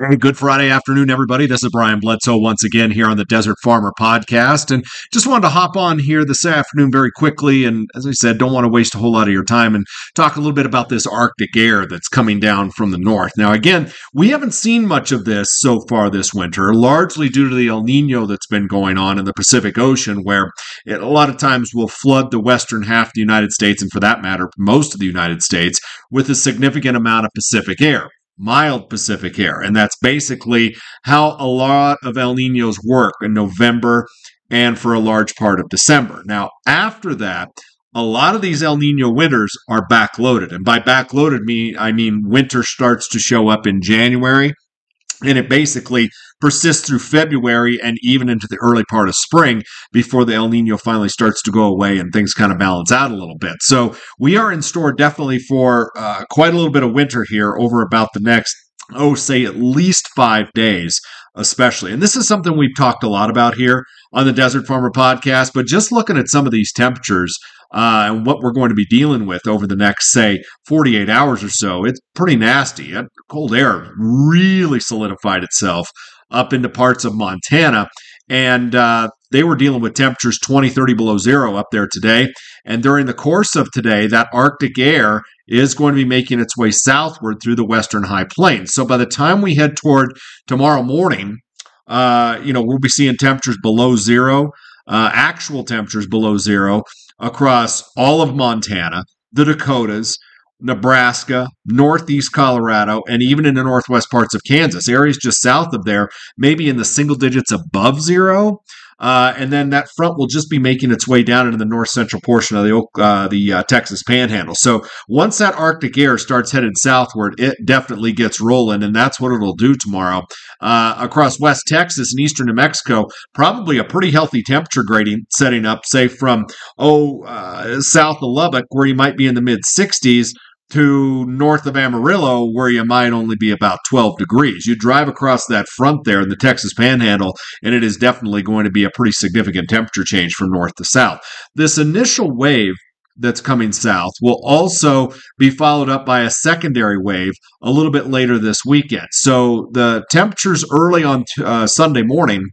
Hey, good Friday afternoon, everybody. This is Brian Bledsoe once again here on the Desert Farmer Podcast. And just wanted to hop on here this afternoon very quickly. And as I said, don't want to waste a whole lot of your time and talk a little bit about this Arctic air that's coming down from the north. Now, again, we haven't seen much of this so far this winter, largely due to the El Nino that's been going on in the Pacific Ocean, where it a lot of times will flood the western half of the United States, and for that matter, most of the United States, with a significant amount of Pacific air mild Pacific air. And that's basically how a lot of El Ninos work in November and for a large part of December. Now, after that, a lot of these El Nino winters are backloaded. And by backloaded, me I mean winter starts to show up in January and it basically persists through February and even into the early part of spring before the El Nino finally starts to go away and things kind of balance out a little bit. So we are in store definitely for uh, quite a little bit of winter here over about the next, oh, say at least five days, especially. And this is something we've talked a lot about here on the Desert Farmer podcast, but just looking at some of these temperatures uh, and what we're going to be dealing with over the next, say, 48 hours or so, it's pretty nasty. That Cold air really solidified itself up into parts of Montana. And uh, they were dealing with temperatures 20, 30 below zero up there today. And during the course of today, that Arctic air is going to be making its way southward through the western high plains. So by the time we head toward tomorrow morning, uh, you know, we'll be seeing temperatures below zero, uh, actual temperatures below zero across all of Montana, the Dakotas, Nebraska, northeast Colorado, and even in the northwest parts of Kansas, areas just south of there, maybe in the single digits above zero. Uh, and then that front will just be making its way down into the north central portion of the uh, the uh, Texas Panhandle. So once that Arctic air starts headed southward, it definitely gets rolling, and that's what it'll do tomorrow uh, across West Texas and eastern New Mexico. Probably a pretty healthy temperature gradient setting up, say from oh uh, south of Lubbock, where you might be in the mid 60s to north of Amarillo, where you might only be about 12 degrees. You drive across that front there in the Texas Panhandle, and it is definitely going to be a pretty significant temperature change from north to south. This initial wave that's coming south will also be followed up by a secondary wave a little bit later this weekend. So the temperatures early on uh, Sunday morning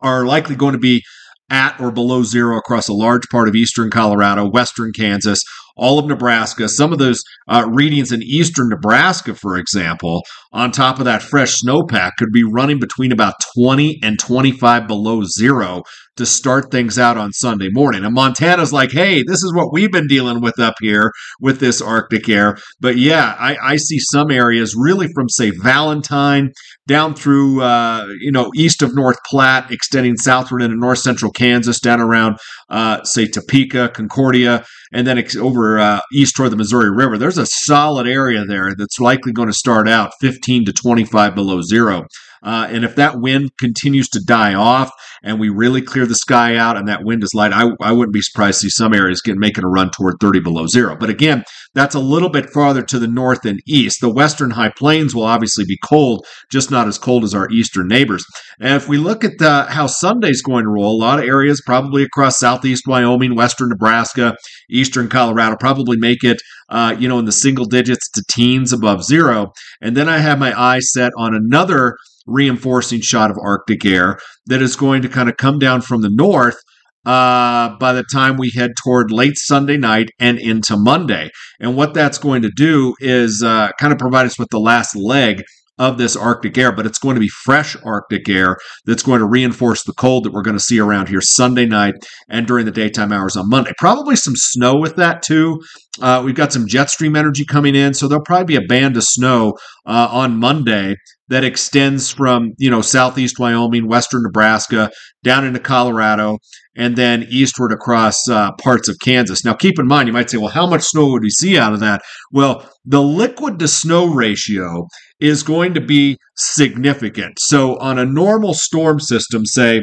are likely going to be at or below zero across a large part of eastern Colorado, western Kansas, all of Nebraska, some of those uh, readings in eastern Nebraska, for example, on top of that fresh snowpack, could be running between about 20 and 25 below zero to start things out on Sunday morning. And Montana's like, hey, this is what we've been dealing with up here with this Arctic air. But yeah, I, I see some areas really from, say, Valentine down through, uh, you know, east of North Platte, extending southward into north central Kansas, down around, uh, say, Topeka, Concordia, and then ex- over uh, east toward the Missouri River. There's a solid area there that's likely going to start out 15 to 25 below zero. Uh, and if that wind continues to die off and we really clear the sky out and that wind is light, I, I wouldn't be surprised to see some areas get making a run toward 30 below zero. But again, that's a little bit farther to the north and east. The western high plains will obviously be cold, just not as cold as our eastern neighbors. And if we look at uh, how Sunday's going to roll, a lot of areas probably across southeast Wyoming, western Nebraska, eastern Colorado probably make it, uh, you know, in the single digits to teens above zero. And then I have my eye set on another reinforcing shot of Arctic air that is going to kind of come down from the north uh, by the time we head toward late Sunday night and into Monday. And what that's going to do is uh, kind of provide us with the last leg of this Arctic air, but it's going to be fresh Arctic air that's going to reinforce the cold that we're going to see around here Sunday night and during the daytime hours on Monday. Probably some snow with that too. Uh, we've got some jet stream energy coming in, so there'll probably be a band of snow uh, on Monday that extends from you know southeast Wyoming, western Nebraska, down into Colorado, and then eastward across uh, parts of Kansas. Now, keep in mind, you might say, well, how much snow would we see out of that? Well, the liquid to snow ratio is going to be significant. So, on a normal storm system, say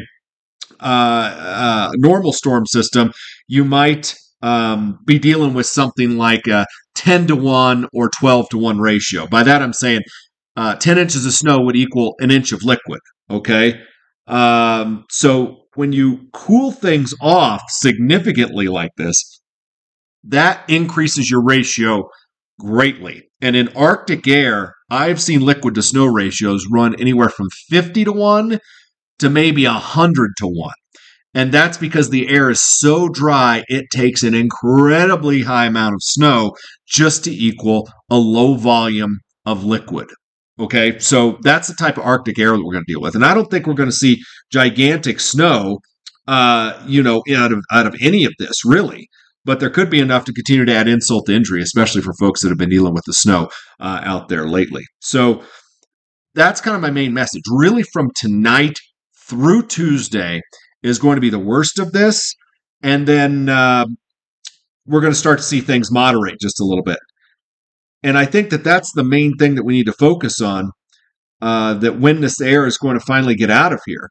uh, uh, normal storm system, you might um, be dealing with something like a 10 to 1 or 12 to 1 ratio. By that, I'm saying uh, 10 inches of snow would equal an inch of liquid. Okay. Um, so when you cool things off significantly like this, that increases your ratio greatly. And in Arctic air, I've seen liquid to snow ratios run anywhere from 50 to 1 to maybe 100 to 1. And that's because the air is so dry, it takes an incredibly high amount of snow just to equal a low volume of liquid. Okay, so that's the type of Arctic air that we're going to deal with. And I don't think we're going to see gigantic snow, uh, you know, out of, out of any of this, really. But there could be enough to continue to add insult to injury, especially for folks that have been dealing with the snow uh, out there lately. So that's kind of my main message. Really, from tonight through Tuesday, is going to be the worst of this. And then uh, we're going to start to see things moderate just a little bit. And I think that that's the main thing that we need to focus on. Uh, that when this air is going to finally get out of here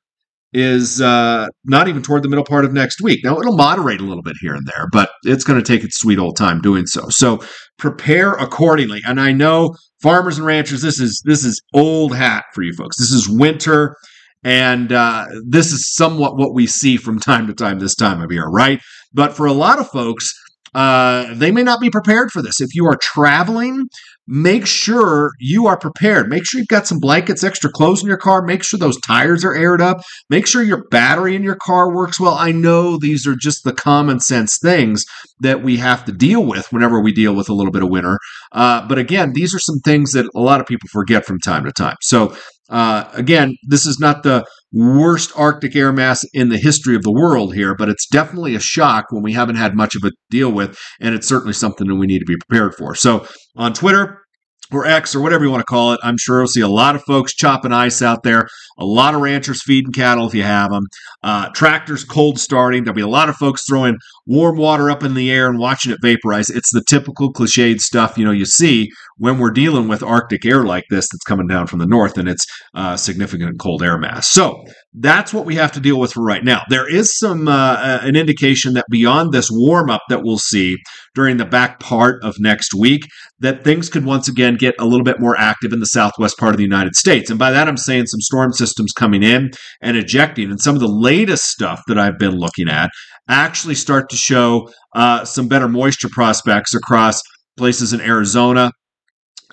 is uh, not even toward the middle part of next week. Now it'll moderate a little bit here and there, but it's going to take its sweet old time doing so. So prepare accordingly. And I know farmers and ranchers, this is this is old hat for you folks. This is winter. And uh, this is somewhat what we see from time to time this time of year, right? But for a lot of folks, uh, they may not be prepared for this. If you are traveling, make sure you are prepared. Make sure you've got some blankets, extra clothes in your car. Make sure those tires are aired up. Make sure your battery in your car works well. I know these are just the common sense things that we have to deal with whenever we deal with a little bit of winter. Uh, but again, these are some things that a lot of people forget from time to time. So uh, again, this is not the worst Arctic air mass in the history of the world here, but it's definitely a shock when we haven't had much of a deal with, and it's certainly something that we need to be prepared for. So on Twitter, or X or whatever you want to call it. I'm sure you'll see a lot of folks chopping ice out there, a lot of ranchers feeding cattle if you have them, uh, tractors cold starting. There'll be a lot of folks throwing warm water up in the air and watching it vaporize. It's the typical cliched stuff you know you see when we're dealing with Arctic air like this that's coming down from the north and it's uh, significant cold air mass. So that's what we have to deal with for right now. There is some uh, an indication that beyond this warm up that we'll see during the back part of next week, that things could once again get a little bit more active in the southwest part of the United States. And by that, I'm saying some storm systems coming in and ejecting. And some of the latest stuff that I've been looking at actually start to show uh, some better moisture prospects across places in Arizona,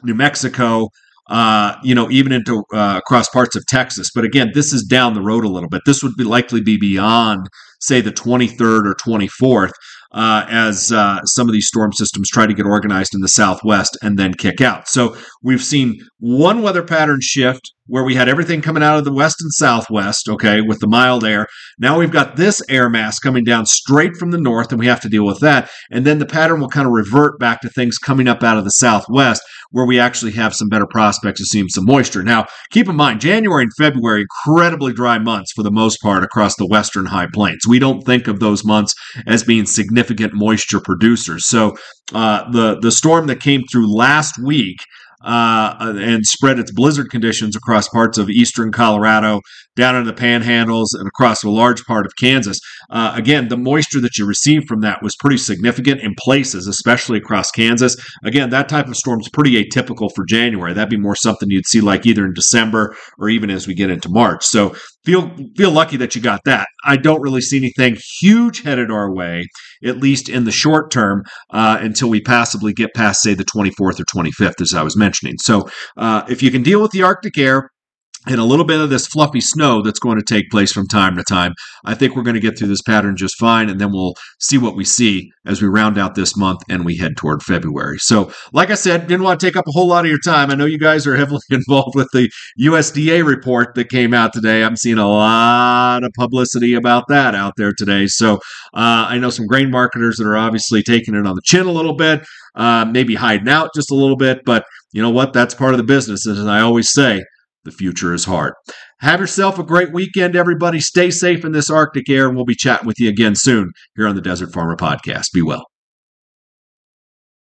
New Mexico, uh, you know, even into uh, across parts of Texas. But again, this is down the road a little bit. This would be likely be beyond, say, the 23rd or 24th uh, as uh, some of these storm systems try to get organized in the southwest and then kick out. So we've seen one weather pattern shift where we had everything coming out of the west and southwest, okay, with the mild air. Now we've got this air mass coming down straight from the north, and we have to deal with that. And then the pattern will kind of revert back to things coming up out of the southwest, where we actually have some better prospects of seeing some moisture. Now, keep in mind, January and February, incredibly dry months for the most part across the western high plains. We don't think of those months as being significant moisture producers. So uh, the the storm that came through last week uh, and spread its blizzard conditions across parts of eastern Colorado, down into the panhandles, and across a large part of Kansas. Uh, again, the moisture that you received from that was pretty significant in places, especially across Kansas. Again, that type of storm is pretty atypical for January. That'd be more something you'd see like either in December or even as we get into March. So feel feel lucky that you got that. I don't really see anything huge headed our way, at least in the short term, uh, until we passably get past, say, the 24th or 25th, as I was mentioning. So uh, if you can deal with the Arctic air, and a little bit of this fluffy snow that's going to take place from time to time. I think we're going to get through this pattern just fine, and then we'll see what we see as we round out this month and we head toward February. So, like I said, didn't want to take up a whole lot of your time. I know you guys are heavily involved with the USDA report that came out today. I'm seeing a lot of publicity about that out there today. So, uh, I know some grain marketers that are obviously taking it on the chin a little bit, uh, maybe hiding out just a little bit, but you know what? That's part of the business. As I always say, the future is hard. Have yourself a great weekend, everybody. Stay safe in this Arctic air, and we'll be chatting with you again soon here on the Desert Farmer Podcast. Be well.